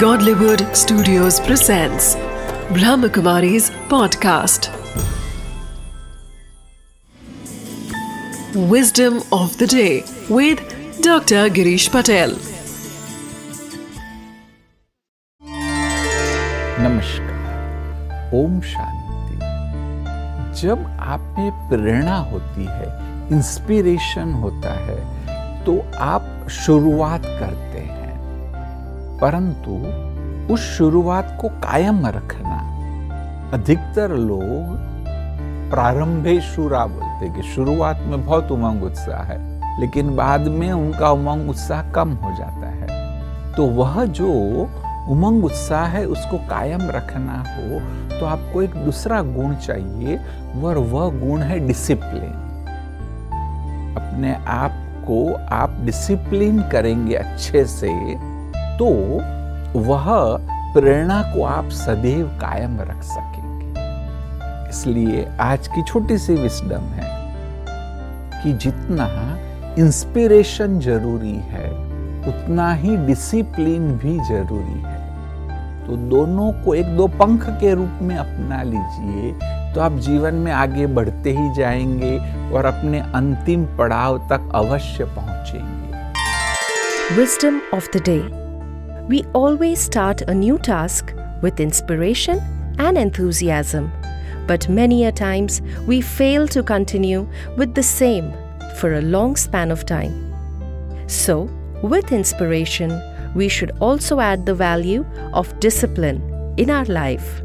Godlywood Studios presents Brahmakumari's podcast. Wisdom of the day with Dr. Girish Patel. नमस्कार ओम शांति जब आप में प्रेरणा होती है इंस्पिरेशन होता है तो आप शुरुआत करते हैं परंतु उस शुरुआत को कायम रखना। अधिकतर लोग प्रारंभे शुरा बोलते कि शुरुआत में बहुत उमंग उत्साह है, लेकिन बाद में उनका उमंग उत्साह कम हो जाता है। तो वह जो उमंग उत्साह है, उसको कायम रखना हो तो आपको एक दूसरा गुण चाहिए, और वह गुण है डिसिप्लिन अपने आप को आप डिसिप्लिन करेंगे अच्छे से तो वह प्रेरणा को आप सदैव कायम रख सकेंगे। इसलिए आज की छोटी सी विस्डम है कि जितना इंस्पिरेशन ज़रूरी है, उतना ही डिसिप्लिन भी ज़रूरी है। तो दोनों को एक दो पंख के रूप में अपना लीजिए तो आप जीवन में आगे बढ़ते ही जाएँगे और अपने अंतिम पड़ाव तक अवश्य पहुँचेंगे। Wisdom of the day We always start a new task with inspiration and enthusiasm, but many a times we fail to continue with the same for a long span of time. So, with inspiration, we should also add the value of discipline in our life.